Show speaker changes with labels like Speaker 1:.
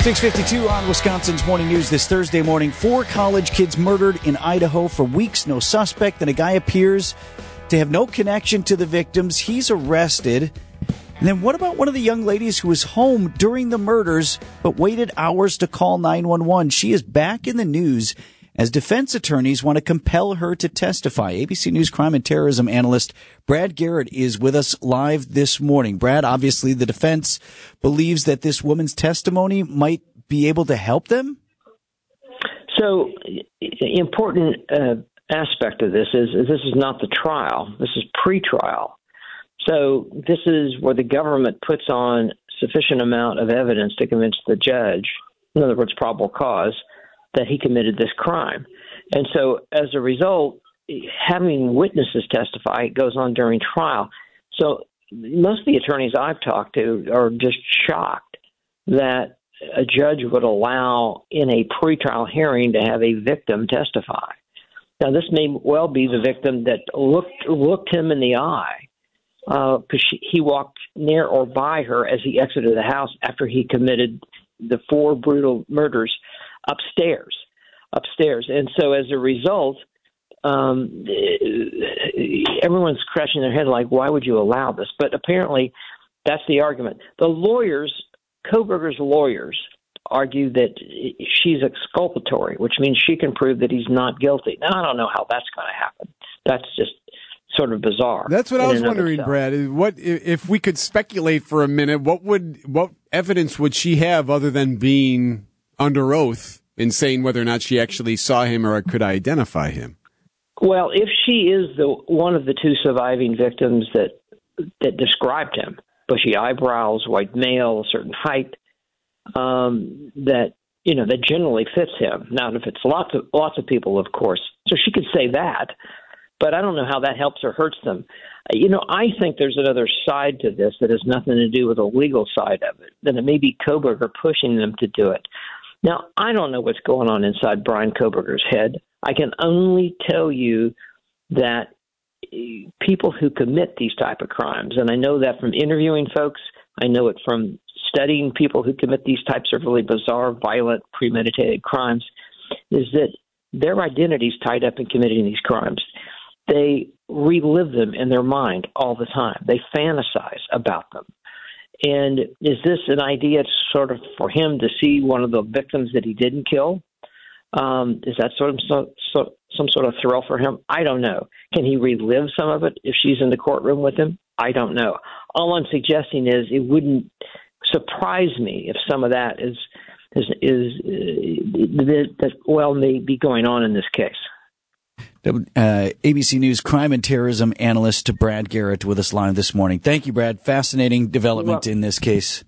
Speaker 1: 652 on Wisconsin's Morning News this Thursday morning. Four college kids murdered in Idaho for weeks. No suspect. Then a guy appears to have no connection to the victims. He's arrested. And then what about one of the young ladies who was home during the murders but waited hours to call 911? She is back in the news as defense attorneys want to compel her to testify. ABC News crime and terrorism analyst Brad Garrett is with us live this morning. Brad, obviously the defense believes that this woman's testimony might be able to help them.
Speaker 2: So, important uh, aspect of this is, is this is not the trial. This is pre-trial. So this is where the government puts on sufficient amount of evidence to convince the judge, in other words, probable cause, that he committed this crime. And so, as a result, having witnesses testify goes on during trial. So, most of the attorneys I've talked to are just shocked that a judge would allow in a pretrial hearing to have a victim testify. Now, this may well be the victim that looked looked him in the eye because uh, he walked near or by her as he exited the house after he committed the four brutal murders upstairs, upstairs. And so as a result, um, everyone's scratching their head like, why would you allow this? But apparently, that's the argument. The lawyers, Kohberger's lawyers, argue that she's exculpatory, which means she can prove that he's not guilty. Now, I don't know how that's going to happen. That's just sort of bizarre.
Speaker 3: That's what I was wondering, Brad. What if we could speculate for a minute? What would what evidence would she have other than being under oath in saying whether or not she actually saw him or could identify him?
Speaker 2: Well, if she is the one of the two surviving victims that that described him, bushy eyebrows, white male, a certain height, um, that you know that generally fits him. Now, if it's lots of lots of people, of course, so she could say that, but I don't know how that helps or hurts them. You know, I think there's another side to this that has nothing to do with the legal side of it. That it may be Kohberger pushing them to do it. Now, I don't know what's going on inside Brian Kohberger's head. I can only tell you that eh, people who commit these type of crimes, and I know that from interviewing folks, I know it from studying people who commit these types of really bizarre, violent, premeditated crimes, is that their identity is tied up in committing these crimes. They relive them in their mind all the time. They fantasize about them. And is this an idea sort of for him to see one of the victims that he didn't kill? Um, is that sort of so, so, some sort of thrill for him? I don't know. Can he relive some of it if she's in the courtroom with him? I don't know. All I'm suggesting is it wouldn't surprise me if some of that is is is uh, that well may be going on in this case.
Speaker 1: Uh, ABC News crime and terrorism analyst Brad Garrett with us live this morning. Thank you, Brad. Fascinating development in this case.